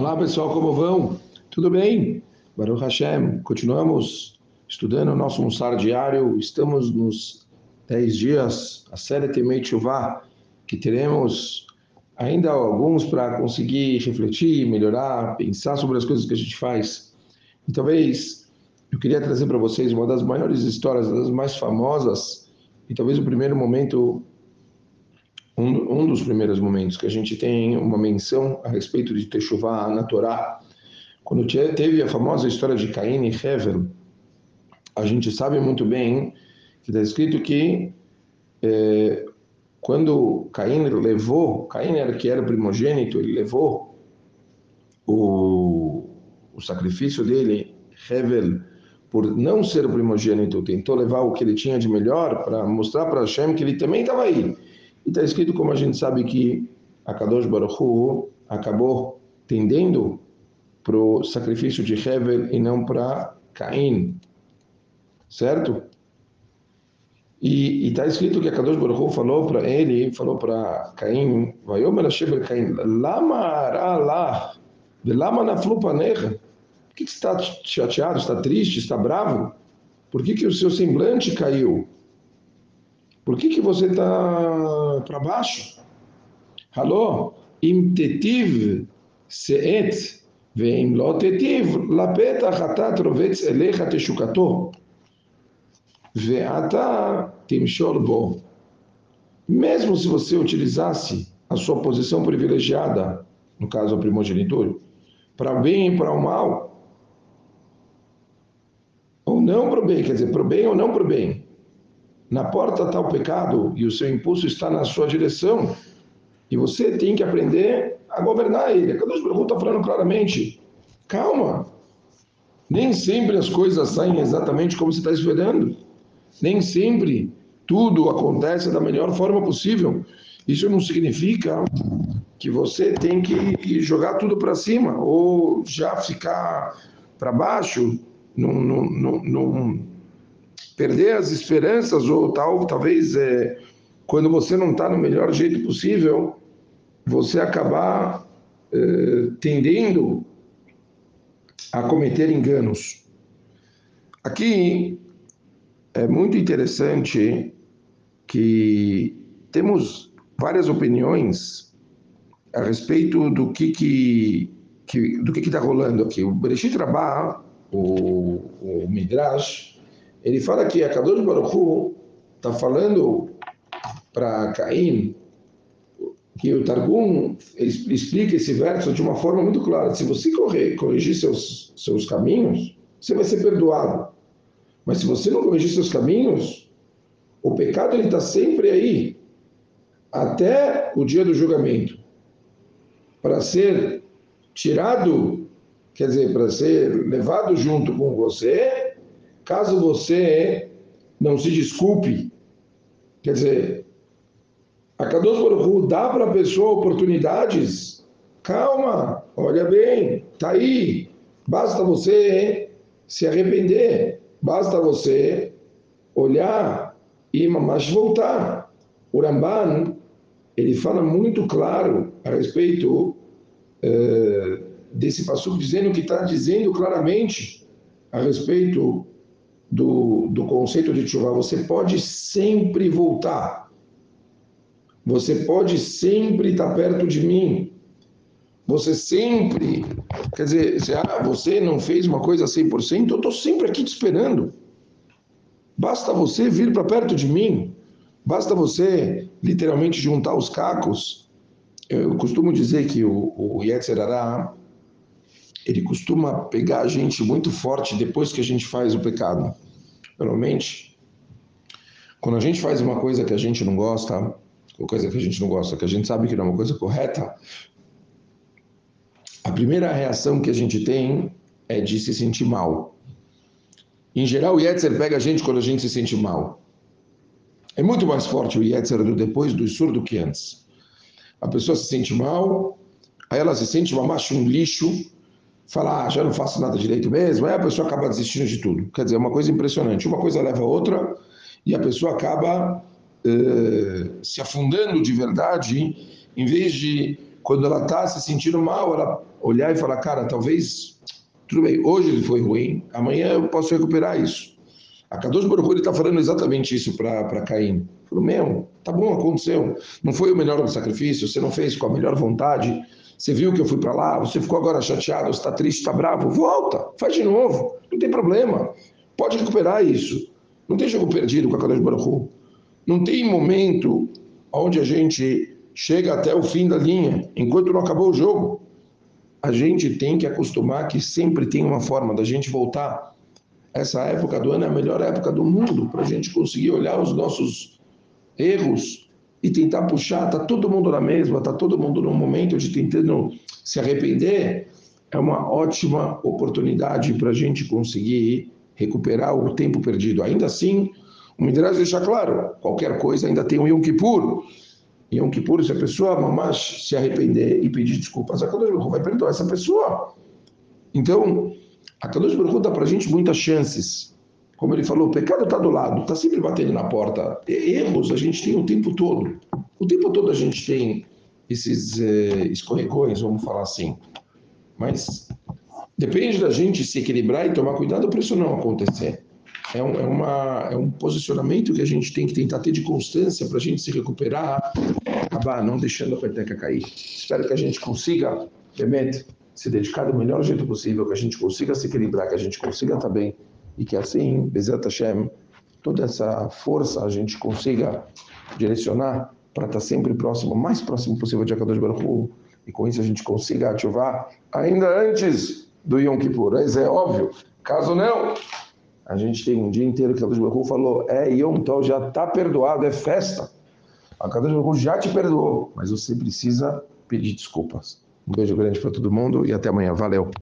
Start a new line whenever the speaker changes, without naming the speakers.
Olá pessoal, como vão? Tudo bem? Baruch Hashem, continuamos estudando o nosso Mussar diário, estamos nos 10 dias, a série Temei Chuvá, que teremos ainda alguns para conseguir refletir, melhorar, pensar sobre as coisas que a gente faz. E talvez eu queria trazer para vocês uma das maiores histórias, das mais famosas, e talvez o primeiro momento um, um dos primeiros momentos que a gente tem uma menção a respeito de Teshuvah na Torá, quando teve a famosa história de Caim e Hevel, a gente sabe muito bem que está escrito que é, quando Caim levou, Caim era que era primogênito, ele levou o, o sacrifício dele, Hevel, por não ser primogênito, tentou levar o que ele tinha de melhor para mostrar para Hashem que ele também estava aí. E está escrito, como a gente sabe, que a Kadosh Baruch Hu acabou tendendo para o sacrifício de Hevel e não para Caim. Certo? E está escrito que a Kadosh Baruch Hu falou para ele, falou para Caim, Vayomer Hashem Caim, Lama aralach, velama naflu panecha. Por que, que está chateado, está triste, está bravo? Por que, que o seu semblante caiu? Por que, que você está para baixo? Alô? Im tetiv seet veim lo tetiv lapetach ata trovetz elecha teshukato veata timshor bo. Mesmo se você utilizasse a sua posição privilegiada, no caso a primogenitura, para o bem e para o mal, ou não para o bem, quer dizer, para o bem ou não para o bem, na porta está o pecado e o seu impulso está na sua direção. E você tem que aprender a governar ele. Kadosh Baruch está falando claramente, calma. Nem sempre as coisas saem exatamente como você está esperando. Nem sempre tudo acontece da melhor forma possível. Isso não significa que você tem que jogar tudo para cima ou já ficar para baixo, num, perder as esperanças ou tal, talvez é, quando você não está no melhor jeito possível, você acabar é, tendendo a cometer enganos. Aqui é muito interessante que temos várias opiniões a respeito do que que, que do que está rolando aqui. O Bereshit Rabbah, o, o Midrash, ele fala que a Kadosh Baruch Hu está falando para Caim que o Targum explica esse verso de uma forma muito clara. Se você correr, corrigir seus, seus caminhos, você vai ser perdoado. Mas se você não corrigir seus caminhos, o pecado está sempre aí, até o dia do julgamento, para ser tirado, quer dizer, para ser levado junto com você Caso você não se desculpe, quer dizer, a Kadosh Baruch dá para a pessoa oportunidades, calma, olha bem, tá aí, basta você se arrepender, basta você olhar e mas voltar. O Ramban, ele fala muito claro a respeito uh, desse passo, dizendo que está dizendo claramente a respeito do, do conceito de chuva, você pode sempre voltar. Você pode sempre estar perto de mim. Você sempre, quer dizer, você, ah, você não fez uma coisa 100%, eu estou sempre aqui te esperando. Basta você vir para perto de mim. Basta você literalmente juntar os cacos. Eu costumo dizer que o, o Yetzerará, ele costuma pegar a gente muito forte depois que a gente faz o pecado. Normalmente, quando a gente faz uma coisa que a gente não gosta, ou coisa que a gente não gosta, que a gente sabe que não é uma coisa correta, a primeira reação que a gente tem é de se sentir mal. Em geral, o Yetzer pega a gente quando a gente se sente mal. É muito mais forte o Yetzer do depois do Isur do que antes. A pessoa se sente mal, aí ela se sente uma macho, um lixo, fala, ah, já não faço nada direito mesmo, aí a pessoa acaba desistindo de tudo. Quer dizer, é uma coisa impressionante. Uma coisa leva a outra e a pessoa acaba eh, se afundando de verdade, em vez de quando ela está se sentindo mal, ela olhar e falar, cara, talvez, tudo bem, hoje foi ruim, amanhã eu posso recuperar isso. A Kadosh Baruch está falando exatamente isso para Caim. Falou, meu, tá bom, aconteceu. Não foi o melhor do sacrifício, você não fez com a melhor vontade, você viu que eu fui para lá, você ficou agora chateado, está triste, está bravo, volta, faz de novo, não tem problema. Pode recuperar isso. Não tem jogo perdido com a Kadosh Baruch Não tem momento onde a gente chega até o fim da linha, enquanto não acabou o jogo. A gente tem que acostumar que sempre tem uma forma da gente voltar. Essa época do ano é a melhor época do mundo para a gente conseguir olhar os nossos erros e tentar puxar. Está todo mundo na mesma, está todo mundo no momento de tentando se arrepender. É uma ótima oportunidade para a gente conseguir recuperar o tempo perdido. Ainda assim, o Midrash deixa claro, qualquer coisa ainda tem um Yom Kippur. Yom Kippur, se a pessoa mamash se arrepender e pedir desculpas, a Kadosh Baruch vai perdoar essa pessoa. Então, a Kadosh Baruch dá para a gente muitas chances. Como ele falou, o pecado está do lado, está sempre batendo na porta. Erros a gente tem o tempo todo. O tempo todo a gente tem esses eh, escorregões, vamos falar assim. Mas Depende da gente se equilibrar e tomar cuidado para isso não acontecer. É um, é, uma, é um posicionamento que a gente tem que tentar ter de constância para a gente se recuperar, acabar não deixando a peteca cair. Espero que a gente consiga, realmente, se dedicar do melhor jeito possível, que a gente consiga se equilibrar, que a gente consiga estar bem e que assim, Bezat Hashem, toda essa força a gente consiga direcionar para estar sempre próximo, mais próximo possível de Akadosh Baruch Hu, e com isso a gente consiga ativar ainda antes do Yom Kippur. Mas é óbvio, caso não, a gente tem um dia inteiro que a Baruch falou, é Yom Tov, já está perdoado, é festa. A Kadosh Baruch já te perdoou, mas você precisa pedir desculpas. Um beijo grande para todo mundo e até amanhã. Valeu!